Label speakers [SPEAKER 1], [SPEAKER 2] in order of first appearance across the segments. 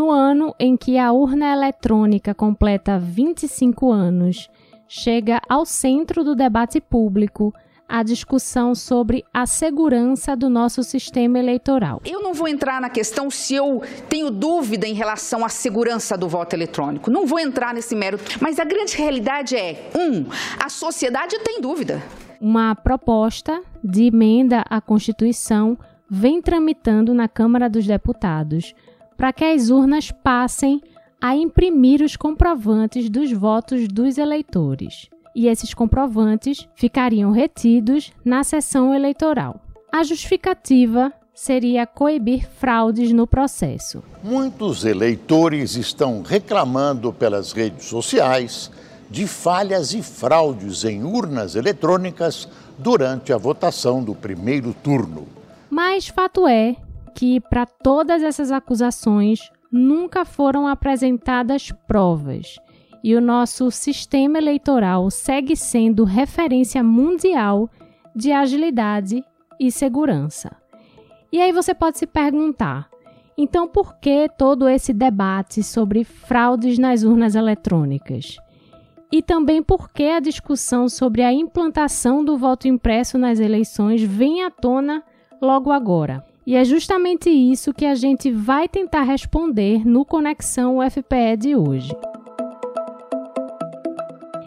[SPEAKER 1] No ano em que a urna eletrônica completa 25 anos, chega ao centro do debate público a discussão sobre a segurança do nosso sistema eleitoral.
[SPEAKER 2] Eu não vou entrar na questão se eu tenho dúvida em relação à segurança do voto eletrônico. Não vou entrar nesse mérito. Mas a grande realidade é: um, a sociedade tem dúvida.
[SPEAKER 1] Uma proposta de emenda à Constituição vem tramitando na Câmara dos Deputados para que as urnas passem a imprimir os comprovantes dos votos dos eleitores e esses comprovantes ficariam retidos na sessão eleitoral. A justificativa seria coibir fraudes no processo.
[SPEAKER 3] Muitos eleitores estão reclamando pelas redes sociais de falhas e fraudes em urnas eletrônicas durante a votação do primeiro turno.
[SPEAKER 1] Mas fato é que, para todas essas acusações, nunca foram apresentadas provas e o nosso sistema eleitoral segue sendo referência mundial de agilidade e segurança. E aí você pode se perguntar: então por que todo esse debate sobre fraudes nas urnas eletrônicas? E também por que a discussão sobre a implantação do voto impresso nas eleições vem à tona logo agora? E é justamente isso que a gente vai tentar responder no Conexão UFPE de hoje.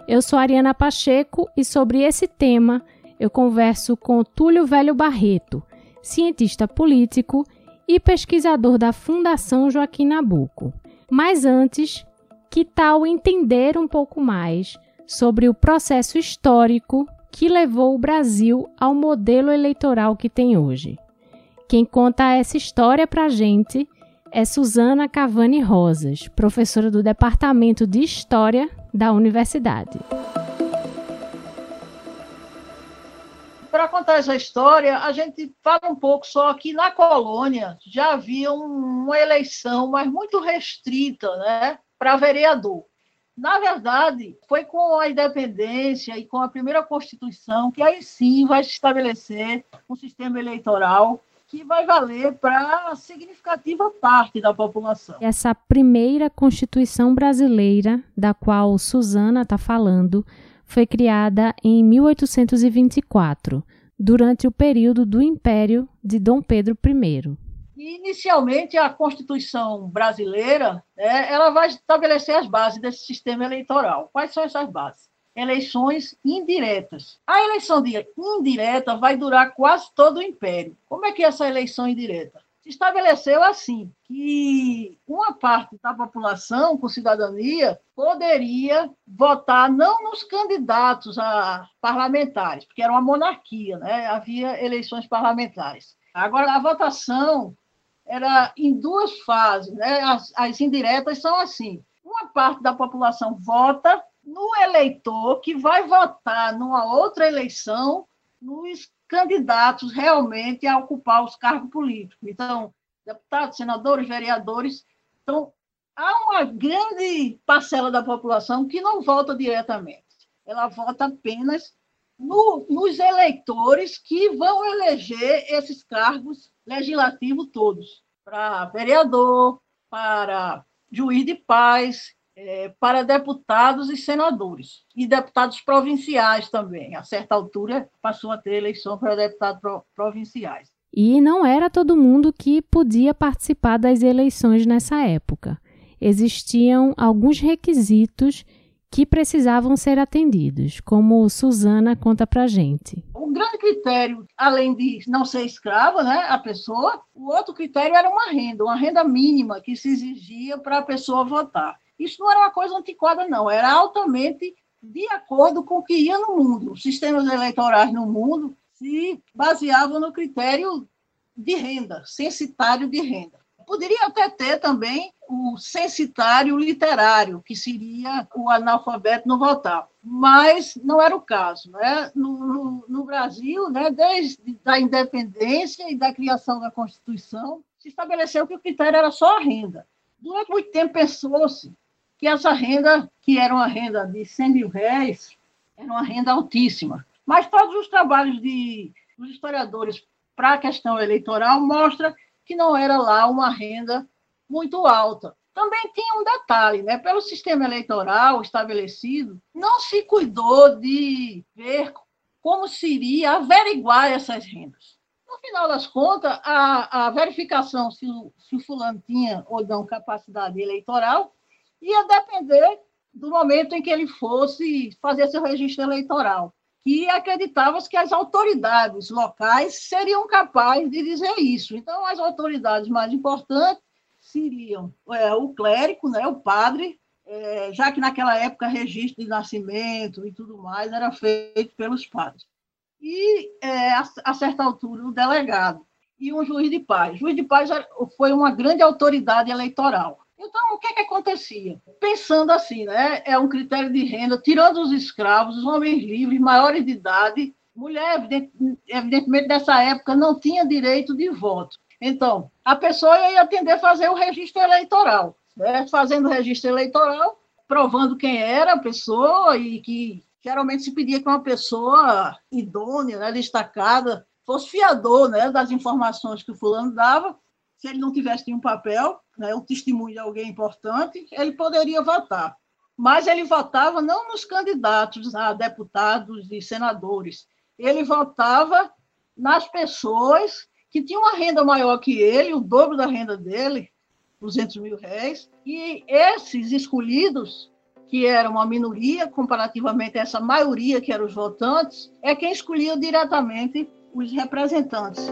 [SPEAKER 1] Eu sou Ariana Pacheco e sobre esse tema eu converso com Túlio Velho Barreto, cientista político e pesquisador da Fundação Joaquim Nabuco. Mas antes, que tal entender um pouco mais sobre o processo histórico que levou o Brasil ao modelo eleitoral que tem hoje? Quem conta essa história para a gente é Suzana Cavani Rosas, professora do Departamento de História da universidade.
[SPEAKER 4] Para contar essa história, a gente fala um pouco só que na colônia já havia uma eleição, mas muito restrita, né, para vereador. Na verdade, foi com a independência e com a primeira Constituição que aí sim vai se estabelecer um sistema eleitoral que vai valer para significativa parte da população.
[SPEAKER 1] Essa primeira Constituição brasileira, da qual Suzana está falando, foi criada em 1824, durante o período do Império de Dom Pedro I.
[SPEAKER 4] Inicialmente, a Constituição brasileira né, ela vai estabelecer as bases desse sistema eleitoral. Quais são essas bases? Eleições indiretas. A eleição indireta vai durar quase todo o império. Como é que é essa eleição indireta? Se estabeleceu assim, que uma parte da população com cidadania poderia votar não nos candidatos a parlamentares, porque era uma monarquia, né? havia eleições parlamentares. Agora, a votação era em duas fases, né? as, as indiretas são assim, uma parte da população vota no eleitor que vai votar numa outra eleição nos candidatos realmente a ocupar os cargos políticos. Então, deputados, senadores, vereadores. Então, há uma grande parcela da população que não vota diretamente. Ela vota apenas no, nos eleitores que vão eleger esses cargos legislativos todos, para vereador, para juiz de paz, é, para deputados e senadores, e deputados provinciais também. A certa altura, passou a ter eleição para deputados pro, provinciais.
[SPEAKER 1] E não era todo mundo que podia participar das eleições nessa época. Existiam alguns requisitos que precisavam ser atendidos, como Suzana conta para gente.
[SPEAKER 4] O grande critério, além de não ser escrava, né, a pessoa, o outro critério era uma renda, uma renda mínima que se exigia para a pessoa votar. Isso não era uma coisa antiquada, não, era altamente de acordo com o que ia no mundo. Os sistemas eleitorais no mundo se baseavam no critério de renda, censitário de renda. Poderia até ter também o censitário literário, que seria o analfabeto não votar, mas não era o caso. Né? No, no, no Brasil, né, desde a independência e da criação da Constituição, se estabeleceu que o critério era só a renda. Durante muito tempo pensou-se que essa renda, que era uma renda de 100 mil reais, era uma renda altíssima. Mas todos os trabalhos de, dos historiadores para a questão eleitoral mostram que não era lá uma renda muito alta. também tinha um detalhe, né? Pelo sistema eleitoral estabelecido, não se cuidou de ver como seria averiguar essas rendas. No final das contas, a, a verificação se se o fulano tinha ou não capacidade eleitoral ia depender do momento em que ele fosse fazer seu registro eleitoral. E acreditava-se que as autoridades locais seriam capazes de dizer isso. Então, as autoridades mais importantes seriam é, o clérigo, né, o padre, é, já que naquela época registro de nascimento e tudo mais era feito pelos padres. E, é, a, a, certa altura, o delegado e um juiz de paz. O juiz de paz foi uma grande autoridade eleitoral. Então, o que, é que acontecia? Pensando assim, né, é um critério de renda, tirando os escravos, os homens livres, maiores de idade, mulher, evidentemente, nessa época, não tinha direito de voto. Então, a pessoa ia atender fazer o registro eleitoral, né? fazendo o registro eleitoral, provando quem era a pessoa e que geralmente se pedia que uma pessoa idônea, né, destacada, fosse fiador né, das informações que o fulano dava. Se ele não tivesse nenhum papel, né, o testemunho de alguém importante, ele poderia votar. Mas ele votava não nos candidatos a deputados e senadores, ele votava nas pessoas que tinha uma renda maior que ele, o dobro da renda dele, 200 mil reais, e esses escolhidos, que eram uma minoria comparativamente a essa maioria que eram os votantes, é quem escolhia diretamente os representantes.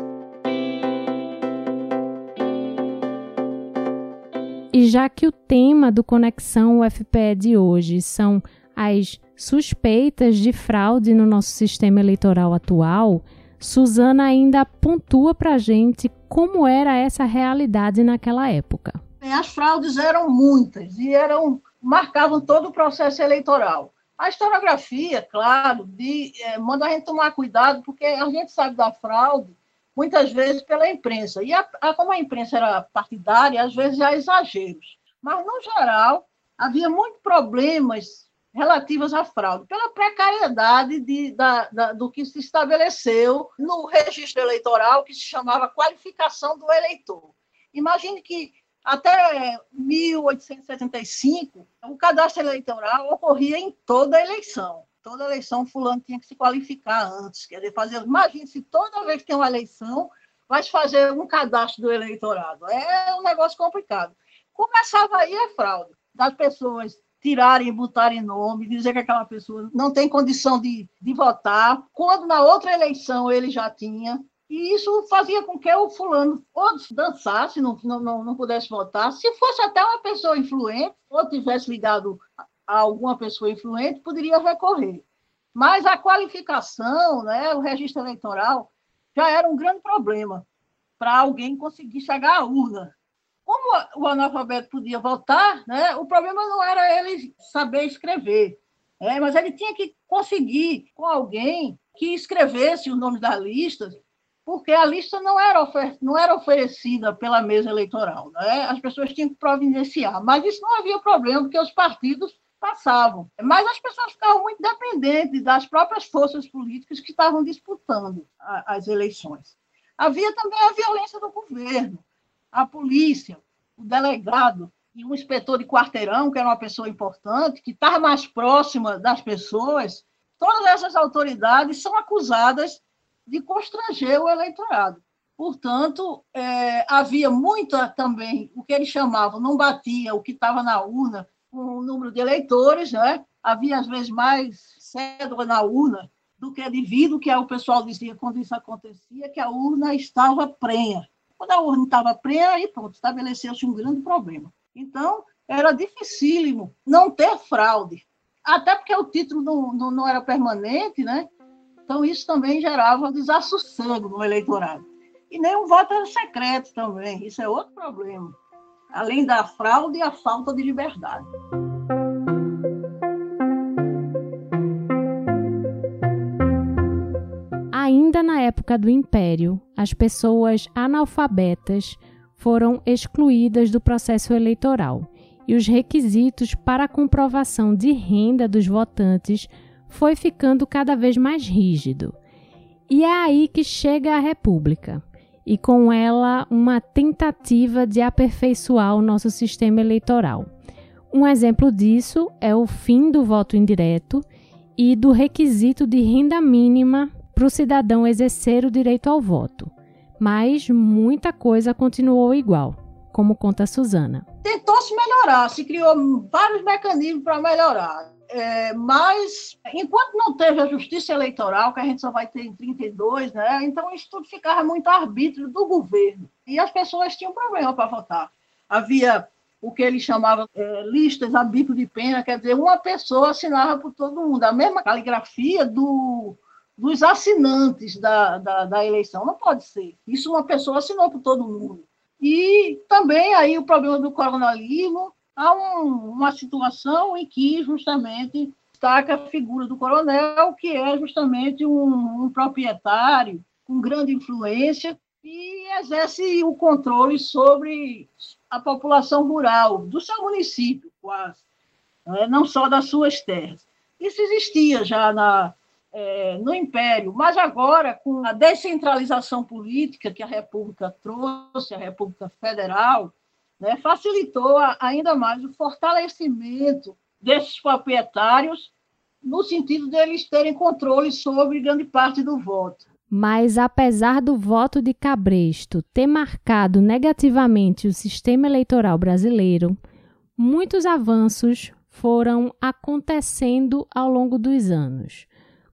[SPEAKER 1] E já que o tema do Conexão UFPE de hoje são as suspeitas de fraude no nosso sistema eleitoral atual, Suzana ainda pontua para a gente como era essa realidade naquela época.
[SPEAKER 4] As fraudes eram muitas e eram marcavam todo o processo eleitoral. A historiografia, claro, de, é, manda a gente tomar cuidado, porque a gente sabe da fraude muitas vezes pela imprensa. E a, a, como a imprensa era partidária, às vezes há exageros. Mas, no geral, havia muitos problemas relativas à fraude, pela precariedade de, da, da, do que se estabeleceu no registro eleitoral, que se chamava qualificação do eleitor. Imagine que até 1875, o cadastro eleitoral ocorria em toda eleição. Toda eleição, fulano tinha que se qualificar antes. Quer dizer, fazer, imagine se toda vez que tem uma eleição, vai fazer um cadastro do eleitorado. É um negócio complicado. Começava aí a fraude das pessoas tirarem e botarem nome, dizer que aquela pessoa não tem condição de, de votar, quando na outra eleição ele já tinha. E isso fazia com que o fulano ou dançasse, não, não, não pudesse votar. Se fosse até uma pessoa influente, ou tivesse ligado alguma pessoa influente, poderia recorrer. Mas a qualificação, né, o registro eleitoral, já era um grande problema para alguém conseguir chegar à urna como o analfabeto podia votar, né, o problema não era ele saber escrever, é, mas ele tinha que conseguir com alguém que escrevesse os nomes das listas, porque a lista não era, não era oferecida pela mesa eleitoral. Né? As pessoas tinham que providenciar, mas isso não havia problema, porque os partidos passavam. Mas as pessoas ficavam muito dependentes das próprias forças políticas que estavam disputando a, as eleições. Havia também a violência do governo a polícia, o delegado e um inspetor de quarteirão, que era uma pessoa importante, que estava mais próxima das pessoas, todas essas autoridades são acusadas de constranger o eleitorado. Portanto, é, havia muita também, o que eles chamavam, não batia o que estava na urna com o número de eleitores, né? havia às vezes mais cédula na urna do que devido, que o pessoal dizia quando isso acontecia, que a urna estava prenha. Quando a urna estava preta, aí pronto, estabeleceu-se um grande problema. Então, era dificílimo não ter fraude, até porque o título não, não, não era permanente, né? Então, isso também gerava desassossego no eleitorado. E nem um voto era secreto também, isso é outro problema. Além da fraude e a falta de liberdade.
[SPEAKER 1] Ainda na época do Império, as pessoas analfabetas foram excluídas do processo eleitoral e os requisitos para a comprovação de renda dos votantes foi ficando cada vez mais rígido. E é aí que chega a República. E com ela uma tentativa de aperfeiçoar o nosso sistema eleitoral. Um exemplo disso é o fim do voto indireto e do requisito de renda mínima para o cidadão exercer o direito ao voto. Mas muita coisa continuou igual, como conta a Suzana.
[SPEAKER 4] Tentou se melhorar, se criou vários mecanismos para melhorar. É, mas, enquanto não teve a justiça eleitoral, que a gente só vai ter em 32, né, então isso tudo ficava muito arbítrio do governo. E as pessoas tinham problema para votar. Havia o que ele chamava é, listas a bico de pena, quer dizer, uma pessoa assinava por todo mundo, a mesma caligrafia do, dos assinantes da, da, da, eleição. Não pode ser. Isso uma pessoa assinou por todo mundo. E também aí o problema do coronelismo, há um, uma situação em que justamente destaca a figura do coronel, que é justamente um, um proprietário com grande influência e exerce o controle sobre a população rural do seu município, quase, né? não só das suas terras. Isso existia já na, é, no Império, mas agora, com a descentralização política que a República trouxe, a República Federal, né, facilitou ainda mais o fortalecimento desses proprietários, no sentido deles terem controle sobre grande parte do voto.
[SPEAKER 1] Mas, apesar do voto de Cabresto ter marcado negativamente o sistema eleitoral brasileiro, muitos avanços foram acontecendo ao longo dos anos,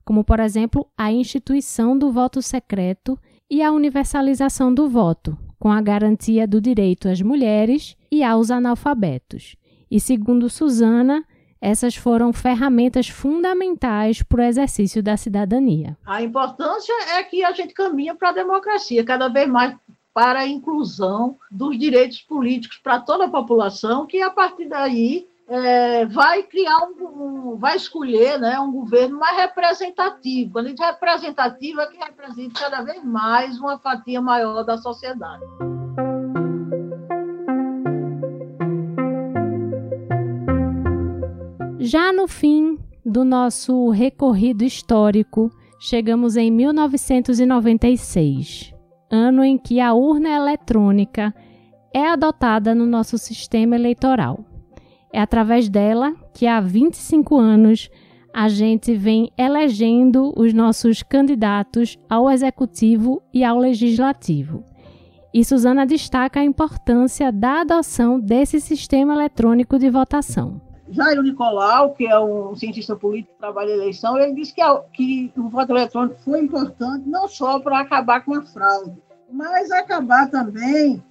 [SPEAKER 1] como, por exemplo, a instituição do voto secreto e a universalização do voto, com a garantia do direito às mulheres e aos analfabetos. E segundo Suzana, essas foram ferramentas fundamentais para o exercício da cidadania.
[SPEAKER 4] A importância é que a gente caminha para a democracia, cada vez mais para a inclusão dos direitos políticos para toda a população, que a partir daí é, vai criar um, um, vai escolher né, um governo mais representativo. Quando a gente representativo, é que representa cada vez mais uma fatia maior da sociedade.
[SPEAKER 1] Já no fim do nosso recorrido histórico, chegamos em 1996, ano em que a urna eletrônica é adotada no nosso sistema eleitoral. É através dela que há 25 anos a gente vem elegendo os nossos candidatos ao executivo e ao legislativo. E Suzana destaca a importância da adoção desse sistema eletrônico de votação.
[SPEAKER 4] Jairo Nicolau, que é um cientista político que trabalha em eleição, ele disse que, que o voto eletrônico foi importante não só para acabar com a fraude, mas acabar também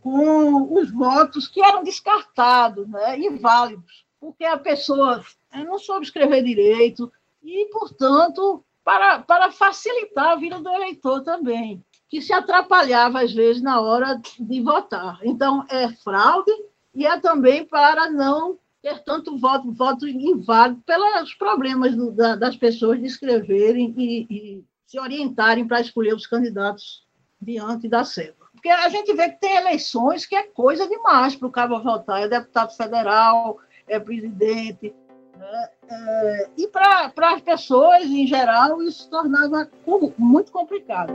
[SPEAKER 4] com os votos que eram descartados, né, inválidos, porque a pessoa não soube escrever direito e, portanto, para, para facilitar a vida do eleitor também, que se atrapalhava às vezes na hora de votar. Então, é fraude e é também para não ter tanto voto, voto inválido pelos problemas do, da, das pessoas de escreverem e, e se orientarem para escolher os candidatos diante da cédula. Porque a gente vê que tem eleições que é coisa demais para o cabo votar, é deputado federal, é presidente. Né? É, e para as pessoas, em geral, isso se tornava muito complicado.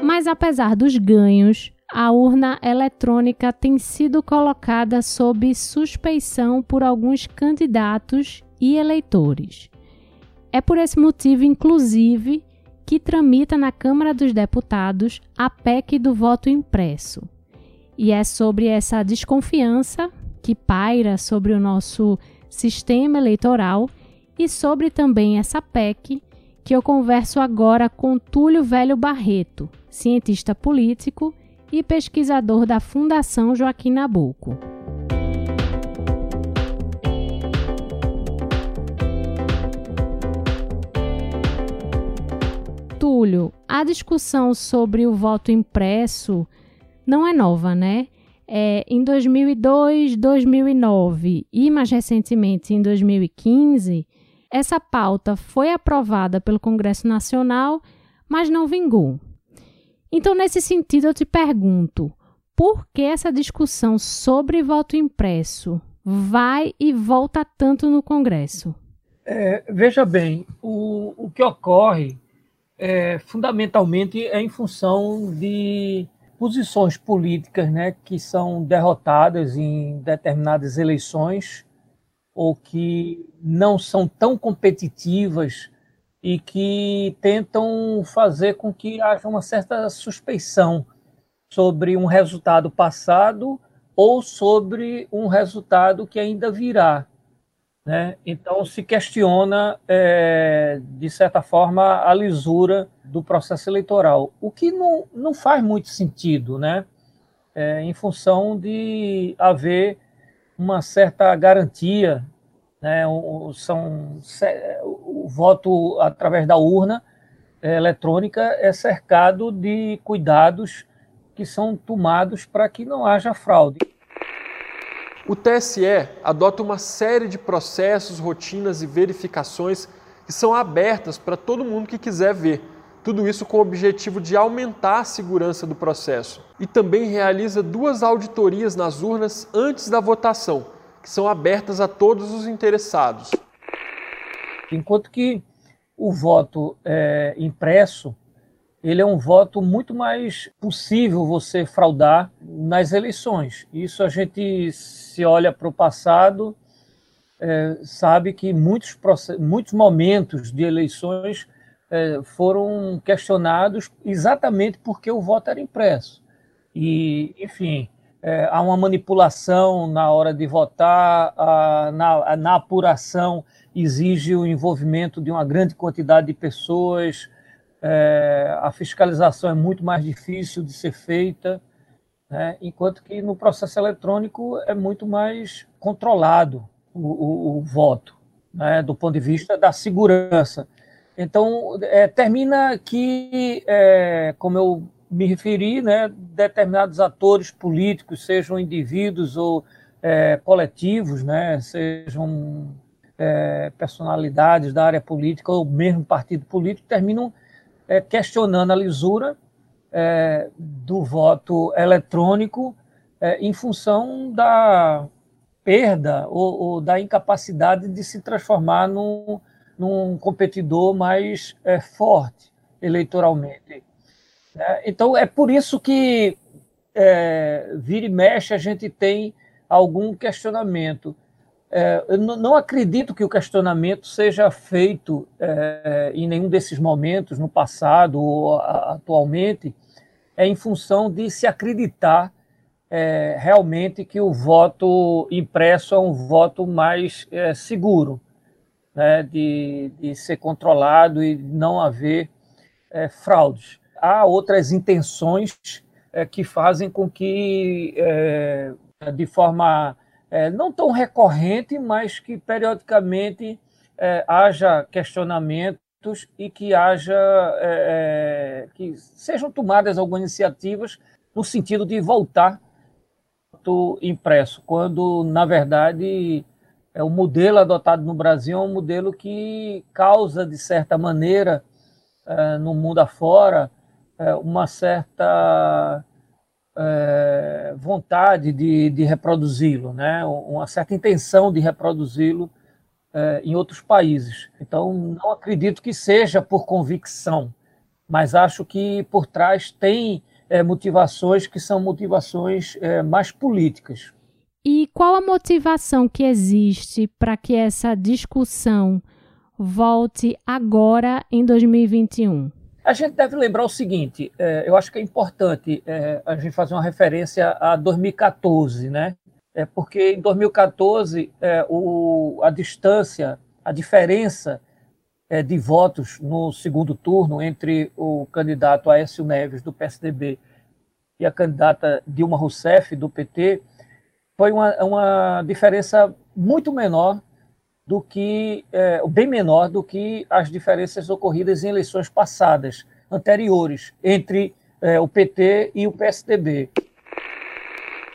[SPEAKER 1] Mas apesar dos ganhos, a urna eletrônica tem sido colocada sob suspeição por alguns candidatos e eleitores. É por esse motivo, inclusive, que tramita na Câmara dos Deputados a PEC do voto impresso. E é sobre essa desconfiança que paira sobre o nosso sistema eleitoral e sobre também essa PEC que eu converso agora com Túlio Velho Barreto, cientista político e pesquisador da Fundação Joaquim Nabuco. Túlio, a discussão sobre o voto impresso não é nova, né? É, em 2002, 2009 e mais recentemente em 2015, essa pauta foi aprovada pelo Congresso Nacional, mas não vingou. Então, nesse sentido, eu te pergunto: por que essa discussão sobre voto impresso vai e volta tanto no Congresso?
[SPEAKER 5] É, veja bem, o, o que ocorre é, fundamentalmente é em função de posições políticas né, que são derrotadas em determinadas eleições ou que não são tão competitivas e que tentam fazer com que haja uma certa suspeição sobre um resultado passado ou sobre um resultado que ainda virá. Né? Então, se questiona, é, de certa forma, a lisura do processo eleitoral, o que não, não faz muito sentido, né? É, em função de haver uma certa garantia, né? o, são, o voto através da urna é, eletrônica é cercado de cuidados que são tomados para que não haja fraude.
[SPEAKER 6] O TSE adota uma série de processos, rotinas e verificações que são abertas para todo mundo que quiser ver. Tudo isso com o objetivo de aumentar a segurança do processo. E também realiza duas auditorias nas urnas antes da votação, que são abertas a todos os interessados.
[SPEAKER 5] Enquanto que o voto é, impresso ele é um voto muito mais possível você fraudar nas eleições. Isso a gente se olha para o passado, é, sabe que muitos, muitos momentos de eleições é, foram questionados exatamente porque o voto era impresso. E, enfim, é, há uma manipulação na hora de votar, a, na, na apuração exige o envolvimento de uma grande quantidade de pessoas é, a fiscalização é muito mais difícil de ser feita, né, enquanto que no processo eletrônico é muito mais controlado o, o, o voto, né, do ponto de vista da segurança. Então, é, termina que, é, como eu me referi, né, determinados atores políticos, sejam indivíduos ou é, coletivos, né, sejam é, personalidades da área política ou mesmo partido político, terminam é, questionando a lisura é, do voto eletrônico é, em função da perda ou, ou, da incapacidade de se transformar num, num competidor mais é, forte eleitoralmente. É, então, é por isso que é, vira e mexe a gente tem algum questionamento é, eu não acredito que o questionamento seja feito é, em nenhum desses momentos, no passado ou atualmente, é em função de se acreditar é, realmente que o voto impresso é um voto mais é, seguro, né, de, de, ser controlado e não haver é, fraudes. Há outras intenções é, que fazem com que, de forma é, não tão recorrente, mas que periodicamente é, haja questionamentos e que haja é, é que sejam tomadas algumas iniciativas no sentido de voltar do impresso, quando na verdade é o modelo adotado no Brasil é um modelo que causa de certa maneira é, no mundo afora é, uma certa é, vontade de, de reproduzi-lo, né? uma certa intenção de reproduzi-lo é, em outros países. Então, não acredito que seja por convicção, mas acho que por trás tem é, motivações que são motivações mais políticas.
[SPEAKER 1] E qual a motivação que existe para que essa discussão volte agora em 2021?
[SPEAKER 5] A gente deve lembrar o seguinte: é, eu acho que é importante é, a gente fazer uma referência a 2014, né? É porque em 2014 é, o, a distância, a diferença é, de votos no segundo turno entre o candidato Aécio Neves do PSDB e a candidata Dilma Rousseff do PT foi uma, uma diferença muito menor do que, é, bem menor do que as diferenças ocorridas em eleições passadas, anteriores, entre é, o PT e o PSDB.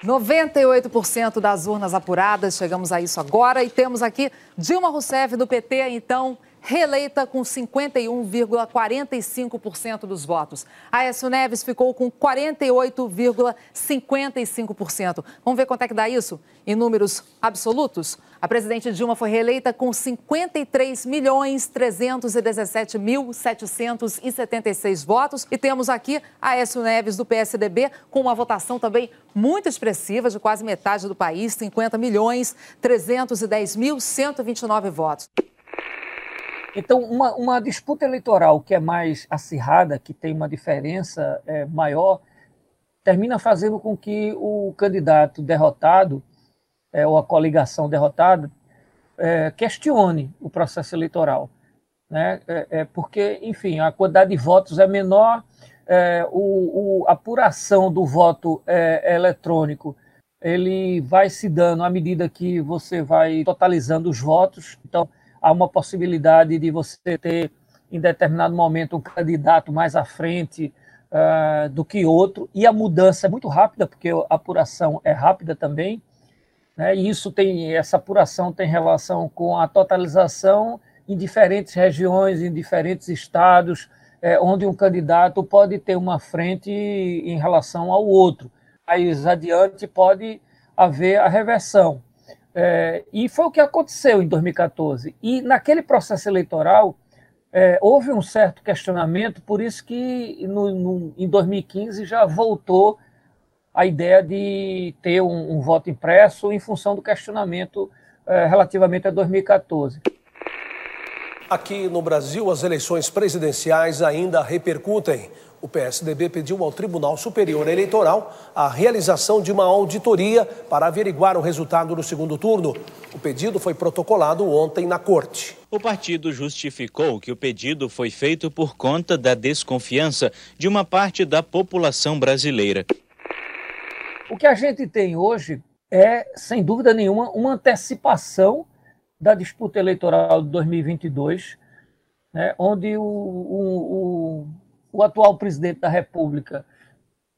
[SPEAKER 7] 98% das urnas apuradas, chegamos a isso agora, e temos aqui Dilma Rousseff do PT, então reeleita com 51,45% dos votos. Aécio Neves ficou com 48,55%. Vamos ver quanto é que dá isso em números absolutos? A presidente Dilma foi reeleita com 53 milhões 317 mil 776 votos e temos aqui Aécio Neves do PSDB com uma votação também muito expressiva de quase metade do país, 50 milhões 310 mil 129 votos.
[SPEAKER 5] Então, uma, uma, disputa eleitoral que é mais acirrada, que tem uma diferença é, maior, termina fazendo com que o candidato derrotado, é, ou a coligação derrotada, é, questione o processo eleitoral. Né? É, é porque, enfim, a quantidade de votos é menor, é, o, o, a apuração do voto é, eletrônico ele vai se dando à medida que você vai totalizando os votos. Então, há uma possibilidade de você ter, em determinado momento, um candidato mais à frente uh, do que outro, e a mudança é muito rápida, porque a apuração é rápida também, né? e isso tem, essa apuração tem relação com a totalização em diferentes regiões, em diferentes estados, é, onde um candidato pode ter uma frente em relação ao outro. Mais adiante pode haver a reversão. É, e foi o que aconteceu em 2014. E naquele processo eleitoral, é, houve um certo questionamento, por isso que no, no, em 2015 já voltou a ideia de ter um, um voto impresso em função do questionamento é, relativamente a 2014.
[SPEAKER 8] Aqui no Brasil, as eleições presidenciais ainda repercutem. O PSDB pediu ao Tribunal Superior Eleitoral a realização de uma auditoria para averiguar o resultado do segundo turno. O pedido foi protocolado ontem na Corte.
[SPEAKER 9] O partido justificou que o pedido foi feito por conta da desconfiança de uma parte da população brasileira.
[SPEAKER 5] O que a gente tem hoje é, sem dúvida nenhuma, uma antecipação da disputa eleitoral de 2022, né, onde o, o, o o atual presidente da República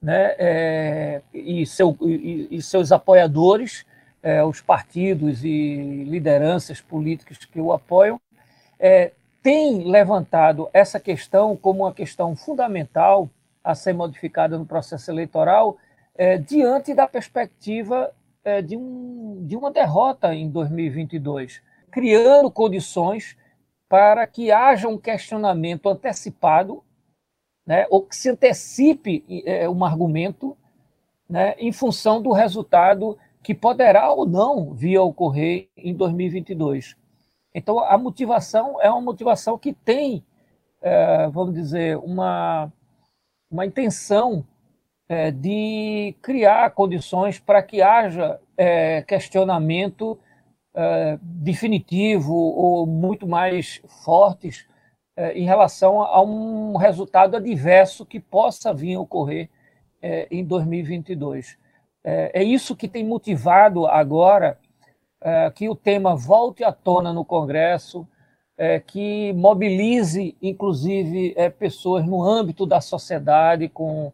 [SPEAKER 5] né, é, e, seu, e, e, seus apoiadores, é, os partidos e lideranças políticas que o apoiam, é, têm levantado essa questão como uma questão fundamental a ser modificada no processo eleitoral, é, diante da perspectiva é, de, um, de uma derrota em 2022, criando condições para que haja um questionamento antecipado né, ou que se antecipe é, um argumento né, em função do resultado que poderá ou não vir a ocorrer em 2022. Então, a motivação é uma motivação que tem, é, vamos dizer, uma, uma intenção é, de criar condições para que haja é, questionamento é, definitivo ou muito mais fortes em relação a um resultado adverso que possa vir a ocorrer é, em 2022. É, é, isso que tem motivado agora que o tema volte à tona no Congresso, que mobilize, inclusive, pessoas no âmbito da sociedade, com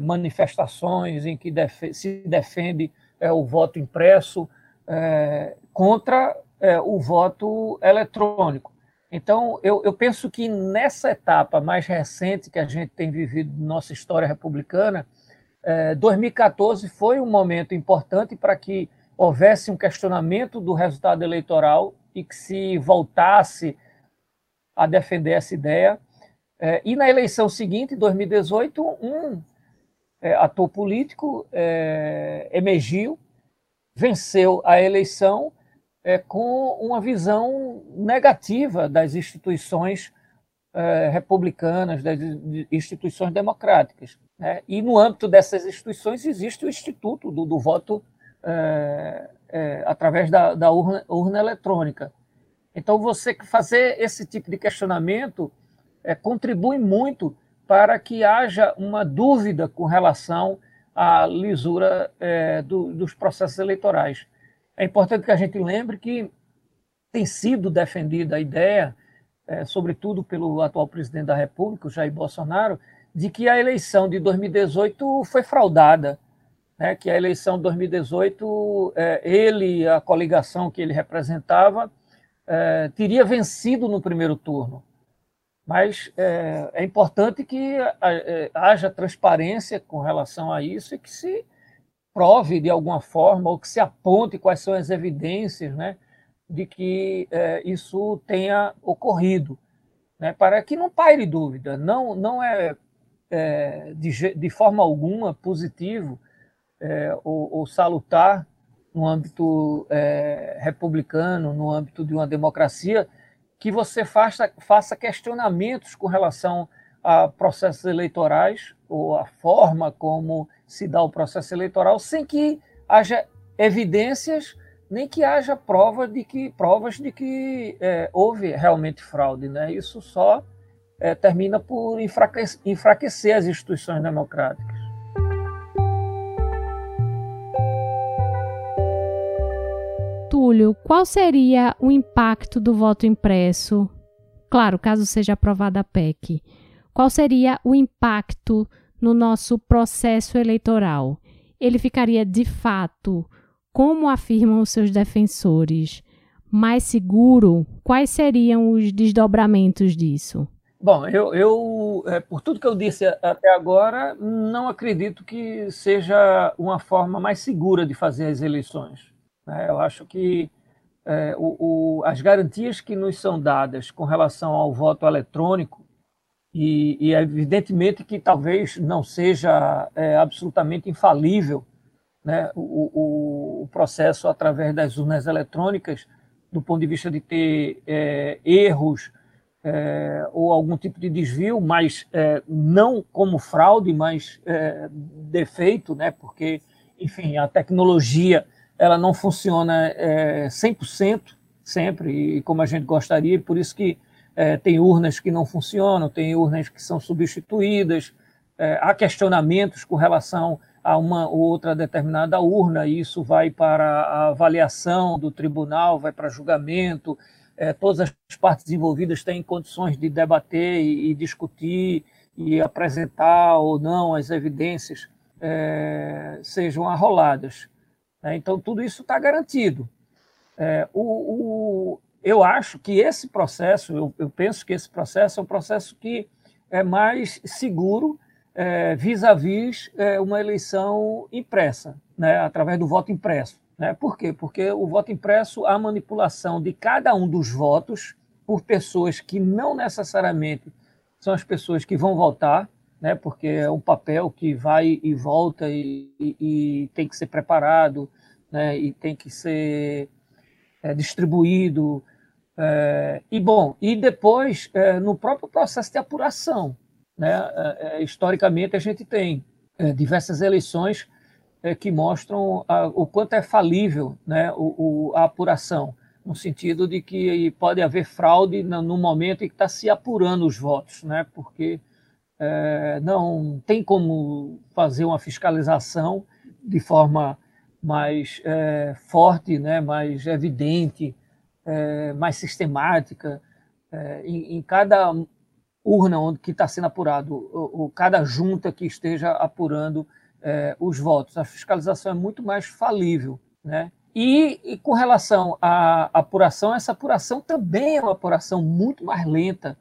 [SPEAKER 5] manifestações em que se defende o voto impresso contra o voto eletrônico. Então, eu, eu, penso que nessa etapa mais recente que a gente tem vivido nossa história republicana, eh, 2014 foi um momento importante para que houvesse um questionamento do resultado eleitoral e que se voltasse a defender essa ideia. Eh, e na eleição seguinte, 2018, um eh, ator político emergiu, venceu a eleição é, com uma visão negativa das instituições é, republicanas, das instituições democráticas. Né? E no âmbito dessas instituições existe o instituto do, do voto é, é, através da, da urna, urna, eletrônica. Então, você fazer esse tipo de questionamento é, contribui muito para que haja uma dúvida com relação à lisura é, do, dos processos eleitorais. É importante que a gente lembre que tem sido defendida a ideia, é, sobretudo pelo atual presidente da República, Jair Bolsonaro, de que a eleição de 2018 foi fraudada, né? que a eleição de 2018, é, ele, a coligação que ele representava, é, teria vencido no primeiro turno. Mas é, é importante que é, haja transparência com relação a isso e que se prove de alguma forma ou que se aponte quais são as evidências né, de que é, isso tenha ocorrido, né, para que não paire dúvida. Não, não é, é de, de, forma alguma positivo é, ou, ou, salutar no âmbito é, republicano, no âmbito de uma democracia, que você faça, faça questionamentos com relação a processos eleitorais ou a forma como se dá o processo eleitoral, sem que haja evidências nem que haja prova de que, provas de que é, houve realmente fraude. Né? Isso só é, termina por enfraquecer, enfraquecer as instituições democráticas.
[SPEAKER 1] Túlio, qual seria o impacto do voto impresso? Claro, caso seja aprovada a PEC. Qual seria o impacto no nosso processo eleitoral? Ele ficaria de fato, como afirmam os seus defensores, mais seguro? Quais seriam os desdobramentos disso?
[SPEAKER 5] Bom, eu, eu é, por tudo que eu disse até agora, não acredito que seja uma forma mais segura de fazer as eleições. Né? Eu acho que é, o, o, as garantias que nos são dadas com relação ao voto eletrônico, e, e evidentemente que talvez não seja é, absolutamente infalível né, o, o, processo através das urnas eletrônicas, do ponto de vista de ter é, erros é, ou algum tipo de desvio, mas é, não como fraude, mas é, defeito, né, porque, enfim, a tecnologia ela não funciona é, 100% sempre, e como a gente gostaria, e por isso que é, tem urnas que não funcionam, tem urnas que são substituídas, é, há questionamentos com relação a uma ou outra determinada urna, e isso vai para a avaliação do tribunal, vai para julgamento, é, todas as partes envolvidas têm condições de debater e, e discutir e apresentar ou não as evidências é, sejam arroladas. Né? Então, tudo isso está garantido. É, o, o, eu acho que esse processo, eu, eu, penso que esse processo é um processo que é mais seguro é, vis-à-vis é, uma eleição impressa, né, através do voto impresso. Né? Por quê? Porque o voto impresso, a manipulação de cada um dos votos por pessoas que não necessariamente são as pessoas que vão votar, né? porque é um papel que vai e volta e, e, e tem que ser preparado né? e tem que ser é, distribuído. É, e bom, e depois é, no próprio processo de apuração, né? É, é, historicamente a gente tem é, diversas eleições que mostram a, o quanto é falível, né? O, o, a apuração, no sentido de que pode haver fraude no, no momento em que está se apurando os votos, né? Porque não tem como fazer uma fiscalização de forma mais é, forte, né, mais evidente, é, mais sistemática é, em, em, cada urna onde que está sendo apurado, ou, ou, cada junta que esteja apurando é, os votos. A fiscalização é muito mais falível, né? E, e, com relação à apuração, essa apuração também é uma apuração muito mais lenta.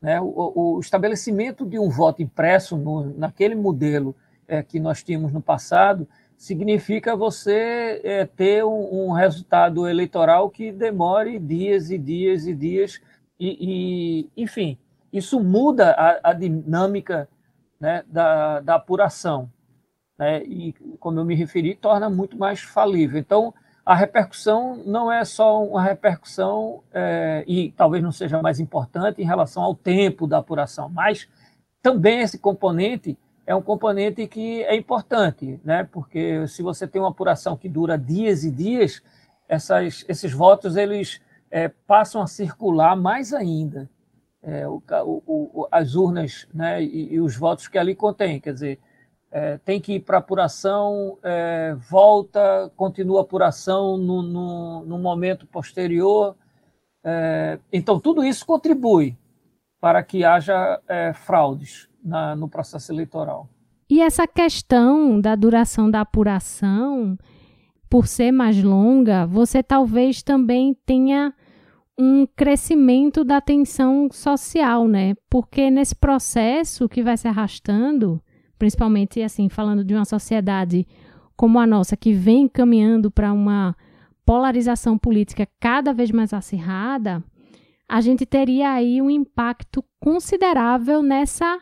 [SPEAKER 5] Né? O, o estabelecimento de um voto impresso no, naquele modelo é, que nós tínhamos no passado significa você é, ter um, um, resultado eleitoral que demore dias e dias e dias, e, e enfim, isso muda a, a dinâmica né, da, da apuração. Né, e, como eu me referi, torna muito mais falível. Então, a repercussão não é só uma repercussão, é, e talvez não seja mais importante em relação ao tempo da apuração, mas também esse componente é um componente que é importante, né? porque se você tem uma apuração que dura dias e dias, essas, esses votos eles é, passam a circular mais ainda. É, o, o, as urnas né, e, e, os votos que ali contém, quer dizer, é, tem que ir para apuração, é, volta, continua a apuração no, no, no momento posterior. É, então, tudo isso contribui para que haja é, fraudes na, no processo eleitoral.
[SPEAKER 1] E essa questão da duração da apuração, por ser mais longa, você talvez também tenha um crescimento da tensão social, né? Porque nesse processo que vai se arrastando, principalmente assim, falando de uma sociedade como a nossa, que vem caminhando para uma polarização política cada vez mais acirrada, a gente teria aí um impacto considerável nessa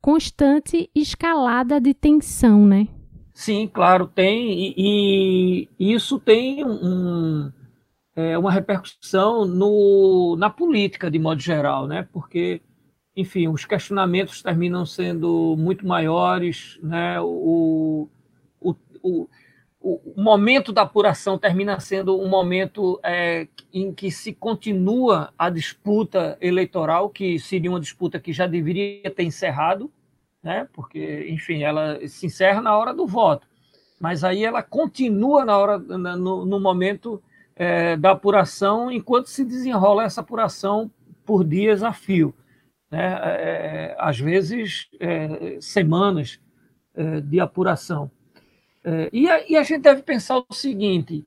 [SPEAKER 1] constante escalada de tensão, né?
[SPEAKER 5] Sim, claro, tem, e, e isso tem um, é, uma repercussão no, na política de modo geral, né? Porque, enfim, os questionamentos terminam sendo muito maiores, né? O, o, o, o momento da apuração termina sendo um momento é, em que se continua a disputa eleitoral, que seria uma disputa que já deveria ter encerrado, né? Porque, enfim, ela se encerra na hora do voto, mas aí ela continua na hora, no, no momento é, da apuração enquanto se desenrola essa apuração por dias a fio. Né? É, às vezes, é, semanas é, de apuração. É, e a, e, a, gente deve pensar o seguinte: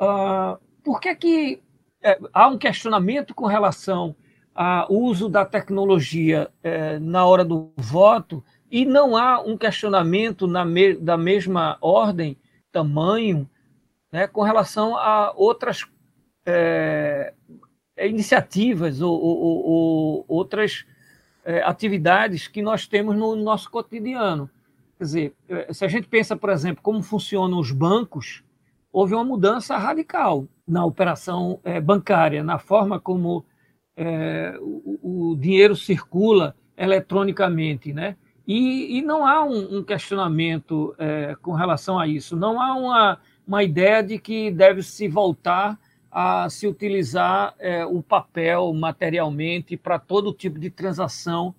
[SPEAKER 5] uh, por que, que é, há um questionamento com relação ao uso da tecnologia na hora do voto e não há um questionamento na me, da mesma ordem, tamanho, né, com relação a outras é, iniciativas ou, ou, ou outras é, atividades que nós temos no nosso cotidiano. Quer dizer, é, se a gente pensa, por exemplo, como funcionam os bancos, houve uma mudança radical na operação é, bancária, na forma como é, o, o, dinheiro circula eletronicamente, né? E, e não há um, um questionamento é, com relação a isso, não há uma uma ideia de que deve se voltar a se utilizar o papel materialmente para todo tipo de transação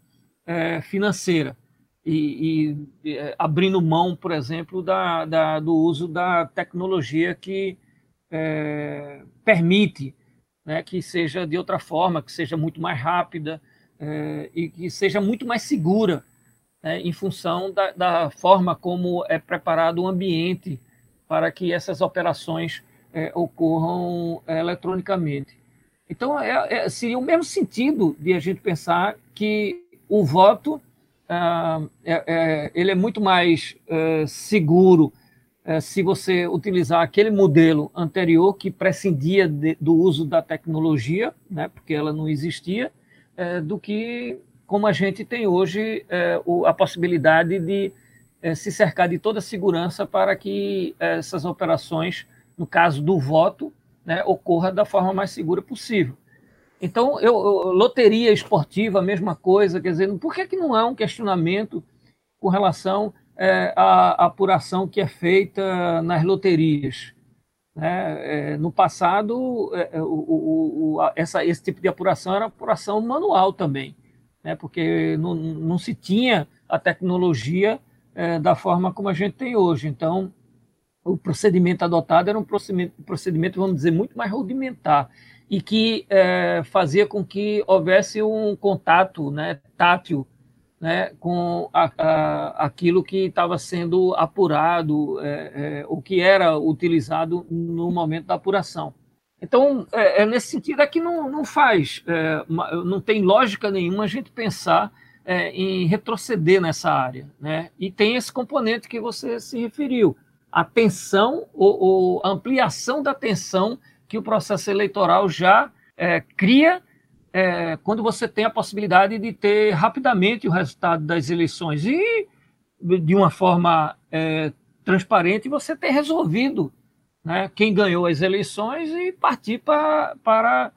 [SPEAKER 5] financeira e, e é, abrindo mão, por exemplo, da, da, do uso da tecnologia que é, permite né, que seja de outra forma, que seja muito mais rápida é, e que seja muito mais segura né, em função da, da forma como é preparado o ambiente para que essas operações é, ocorram eletronicamente. Então, é, é, seria o mesmo sentido de a gente pensar que o voto ah, é, é, ele é muito mais seguro se você utilizar aquele modelo anterior que prescindia de, do uso da tecnologia, né, porque ela não existia, do que como a gente tem hoje o, a possibilidade de se cercar de toda a segurança para que essas operações, no caso do voto, né, ocorra da forma mais segura possível. Então, eu, eu, loteria esportiva, a mesma coisa, quer dizer, por que, que não há um questionamento com relação é, à apuração que é feita nas loterias? Né? É, no passado, é, o, o, essa, esse tipo de apuração era apuração manual também, né? porque não, não se tinha a tecnologia é, da forma como a gente tem hoje. Então, o procedimento adotado era um procedimento, procedimento vamos dizer, muito mais rudimentar e que é, fazia com que houvesse um contato né, tátil né, com a, a, aquilo que estava sendo apurado, é, é, o que era utilizado no momento da apuração. Então, é, é nesse sentido é que não, não faz, é, não tem lógica nenhuma a gente pensar é, em retroceder nessa área. Né? E tem esse componente que você se referiu, a tensão ou, ou ampliação da tensão que o processo eleitoral já é, cria é, quando você tem a possibilidade de ter rapidamente o resultado das eleições e, de uma forma é, transparente, você ter resolvido né, quem ganhou as eleições e partir pra, para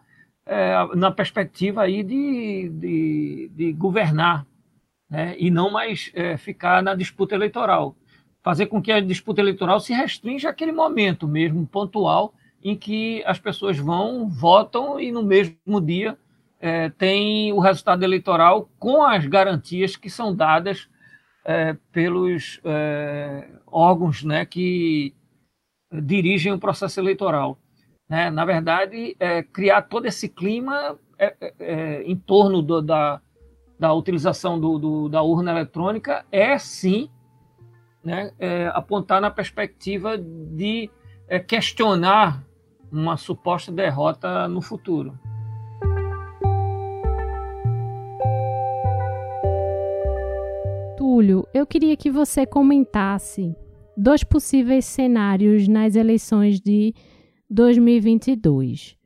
[SPEAKER 5] é, na perspectiva aí de, de, de governar, né? e não mais é, ficar na disputa eleitoral. Fazer com que a disputa eleitoral se restrinja àquele momento mesmo, pontual, em que as pessoas vão, votam e no mesmo dia é, tem o resultado eleitoral com as garantias que são dadas é, pelos é, órgãos né, que dirigem o processo eleitoral. Né? Na verdade, é, criar todo esse clima é, é, em torno do, da, da utilização do, do, da urna eletrônica é sim né, apontar na perspectiva de questionar uma suposta derrota no futuro.
[SPEAKER 1] Túlio, eu queria que você comentasse dois possíveis cenários nas eleições de 2022.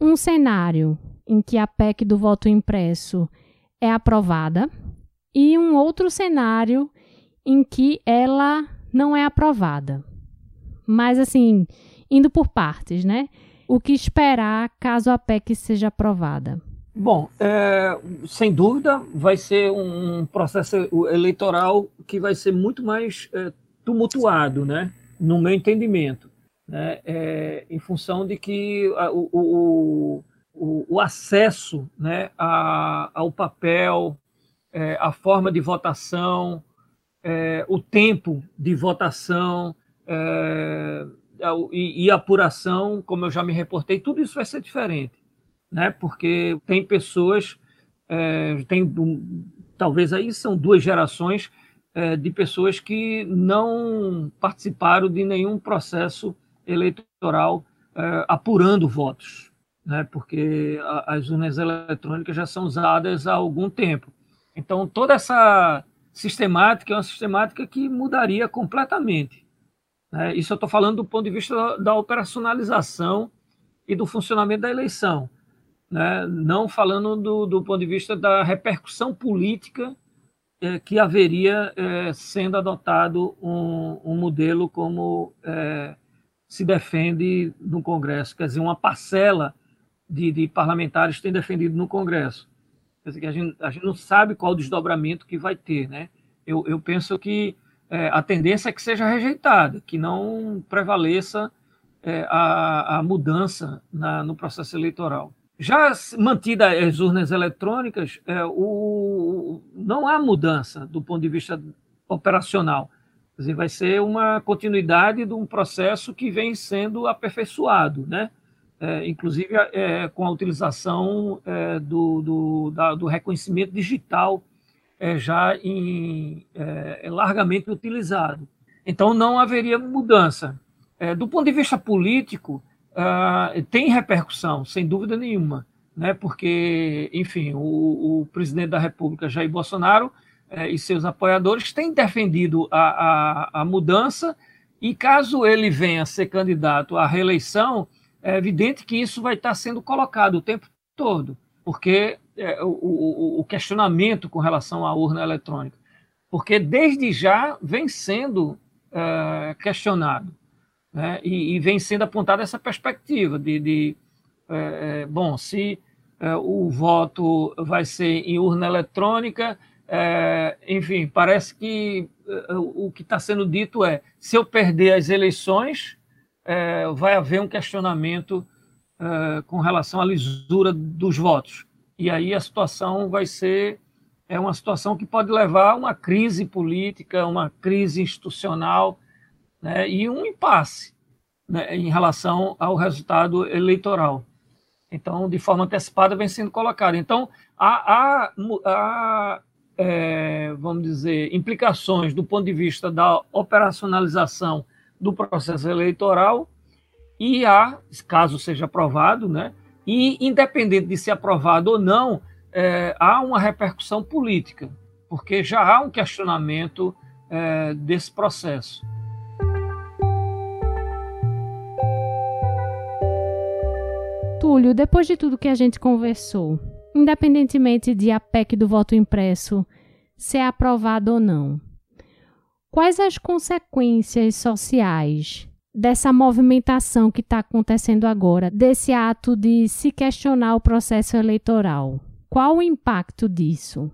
[SPEAKER 1] Um cenário em que a PEC do voto impresso é aprovada e um outro cenário em que ela não é aprovada. Mas assim, indo por partes, né? O que esperar caso a PEC seja aprovada?
[SPEAKER 5] Bom, é, sem dúvida vai ser um processo eleitoral que vai ser muito mais é, tumultuado, né? No meu entendimento, né? É, em função de que a, o, o, o, acesso, né, a, ao papel, é, a forma de votação, é, o tempo de votação é, e, e apuração, como eu já me reportei, tudo isso vai ser diferente né? Porque tem pessoas, é, tem talvez aí são duas gerações é, de pessoas que não participaram de nenhum processo eleitoral é, apurando votos, né? Porque a, as urnas eletrônicas já são usadas há algum tempo. Então toda essa sistemática é uma sistemática que mudaria completamente. Né? Isso eu estou falando do ponto de vista da, da operacionalização e do funcionamento da eleição né? não falando do, do ponto de vista da repercussão política é, que haveria é, sendo adotado um, um modelo como é, se defende no Congresso, quer dizer, uma parcela de, de parlamentares tem defendido no Congresso. Quer dizer, a gente, a gente não sabe qual o desdobramento que vai ter. Né? Eu, eu penso que é, a tendência é que seja rejeitada, que não prevaleça é, a, a mudança na, no processo eleitoral. Já mantida as urnas eletrônicas, é, o, não há mudança do ponto de vista operacional. Quer dizer, vai ser uma continuidade de um processo que vem sendo aperfeiçoado, né? É, inclusive é, com a utilização é, do, do, da, do, reconhecimento digital é, já em, é, largamente utilizado. Então, não haveria mudança. do ponto de vista político, uh, tem repercussão, sem dúvida nenhuma, né? porque, enfim, o, o presidente da República, Jair Bolsonaro, eh, e seus apoiadores têm defendido a, a, a mudança, e caso ele venha a ser candidato à reeleição, é evidente que isso vai estar sendo colocado o tempo todo, porque é, o, o, o, questionamento com relação à urna eletrônica, porque desde já vem sendo é, questionado. Né? E, e, vem sendo apontada essa perspectiva de, de é, é, bom, se é, o voto vai ser em urna eletrônica, é, enfim, parece que o que está sendo dito é: se eu perder as eleições, vai haver um questionamento com relação à lisura dos votos. E aí a situação vai ser é uma situação que pode levar a uma crise política, uma crise institucional né, e um impasse né, em relação ao resultado eleitoral. Então, de forma antecipada, vem sendo colocado. Então, há, há, há é, vamos dizer, implicações do ponto de vista da operacionalização do processo eleitoral e há, caso seja aprovado, né, e independente de ser aprovado ou não, é, há uma repercussão política, porque já há um questionamento é, desse processo.
[SPEAKER 1] Túlio, depois de tudo que a gente conversou, independentemente de a PEC do voto impresso ser aprovada ou não, quais as consequências sociais dessa movimentação que está acontecendo agora, desse ato de se questionar o processo eleitoral? Qual o impacto disso?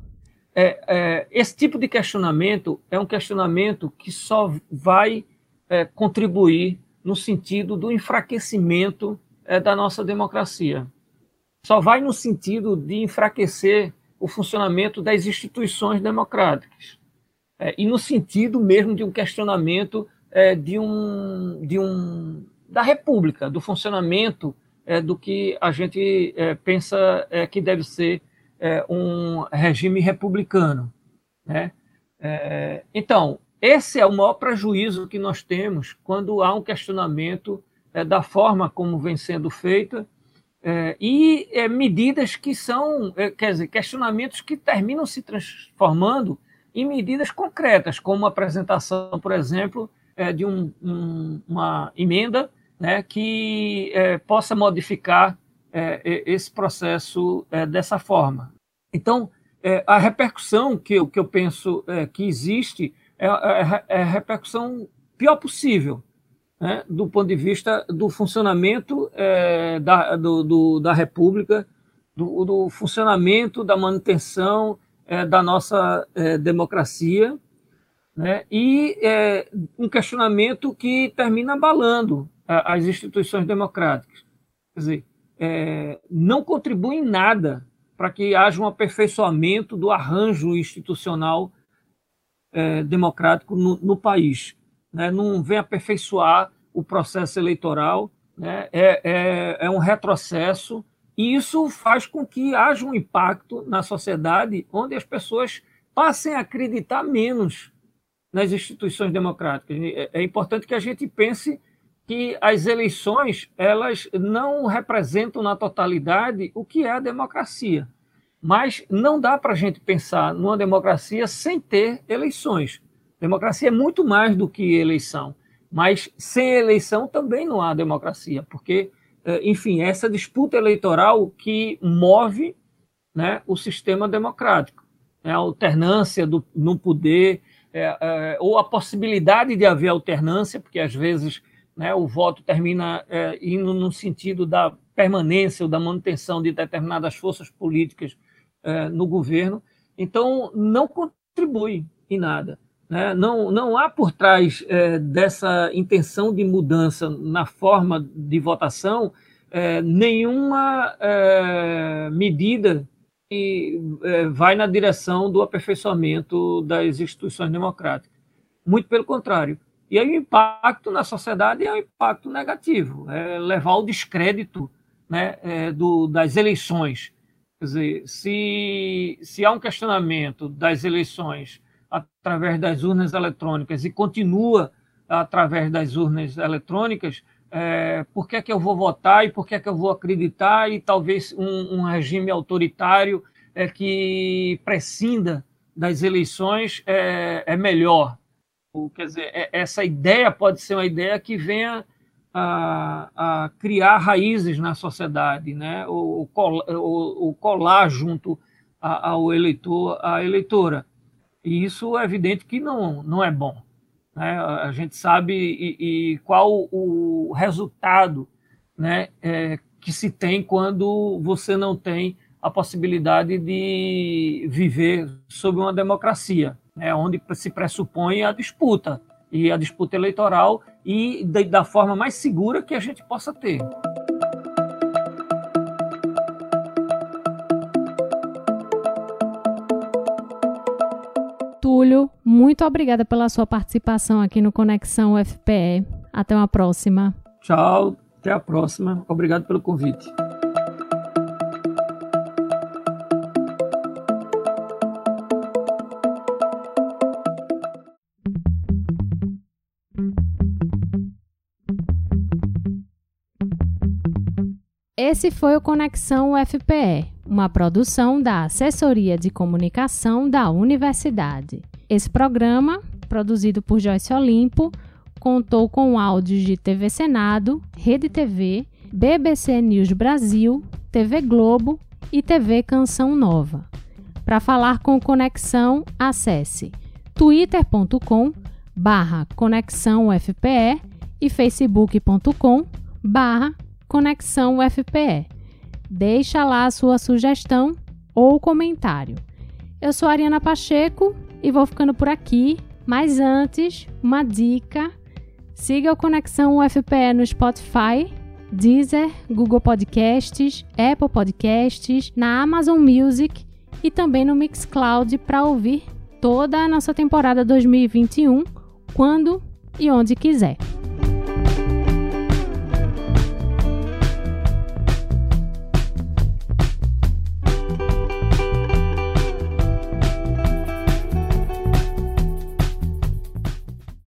[SPEAKER 5] É, é, esse tipo de questionamento é um questionamento que só vai é, contribuir no sentido do enfraquecimento é, da nossa democracia. Só vai no sentido de enfraquecer o funcionamento das instituições democráticas. É, e no sentido mesmo de um questionamento é, de um, de um, da República, do funcionamento é, do que a gente é, pensa é, que deve ser é, um regime republicano. Né? então, esse é o maior prejuízo que nós temos quando há um questionamento é, da forma como vem sendo feita é, e é, medidas que são, é, quer dizer, questionamentos que terminam se transformando em medidas concretas, como a apresentação, por exemplo, é, de um, um, uma emenda né, que é, possa modificar esse processo dessa forma. Então, a repercussão que eu, que eu penso que existe é, é a repercussão pior possível né, do ponto de vista do funcionamento é, da, do, do, da República, do, do, funcionamento, da manutenção é, da nossa é, democracia, né, e é, um questionamento que termina abalando as instituições democráticas. Quer dizer, é, não contribui em nada para que haja um aperfeiçoamento do arranjo institucional é, democrático no, no país né, não vem aperfeiçoar o processo eleitoral, né, é, é, é um retrocesso, e isso faz com que haja um impacto na sociedade onde as pessoas passem a acreditar menos nas instituições democráticas. É, é importante que a gente pense que as eleições elas não representam na totalidade o que é a democracia. Mas não dá para a gente pensar numa democracia sem ter eleições. Democracia é muito mais do que eleição, mas sem eleição também não há democracia, porque, eh, enfim, essa disputa eleitoral que move né, o sistema democrático, né, a alternância do, no poder, é, é, ou a possibilidade de haver alternância, porque às vezes né, o voto termina é, indo no sentido da permanência ou da manutenção de determinadas forças políticas no governo. Então, não contribui em nada. Né? Não, não há por trás é, dessa intenção de mudança na forma de votação é, nenhuma é, medida que é, vai na direção do aperfeiçoamento das instituições democráticas. Muito pelo contrário. E aí o impacto na sociedade é um impacto negativo, é levar ao descrédito né, é, do, das eleições. Quer dizer, se, se há um questionamento das eleições através das urnas eletrônicas e continua através das urnas eletrônicas, é, por que, é que eu vou votar e por que, é que eu vou acreditar e talvez um, um regime autoritário é, que prescinda das eleições é, é melhor. Quer dizer, é, essa ideia pode ser uma ideia que venha a, a criar raízes na sociedade, né? ou, ou, ou colar junto ao eleitor, à eleitora. E isso é evidente que não, não é bom. Né? A gente sabe e, e qual o resultado né, é, que se tem quando você não tem a possibilidade de viver sob uma democracia, né, onde se pressupõe a disputa, e a disputa eleitoral, e da forma mais segura que a gente possa ter.
[SPEAKER 1] Túlio, muito obrigada pela sua participação aqui no Conexão UFPE. Até uma próxima.
[SPEAKER 5] Tchau, até a próxima. Obrigado pelo convite.
[SPEAKER 1] Esse foi o Conexão UFPE, uma produção da Assessoria de Comunicação da Universidade. Esse programa, produzido por Joyce Olimpo, contou com áudios de TV Senado, Rede TV, BBC News Brasil, TV Globo e TV Canção Nova. Para falar com Conexão, acesse twitter.com barra conexão UFPE e facebook.com barra conexão UFPE. Deixa lá a sua sugestão ou comentário. Eu sou Ariana Pacheco e vou ficando por aqui. Mas antes, uma dica: siga o Conexão UFPE no Spotify, Deezer, Google Podcasts, Apple Podcasts, na Amazon Music e também no Mixcloud para ouvir toda a nossa temporada 2021, quando e onde quiser.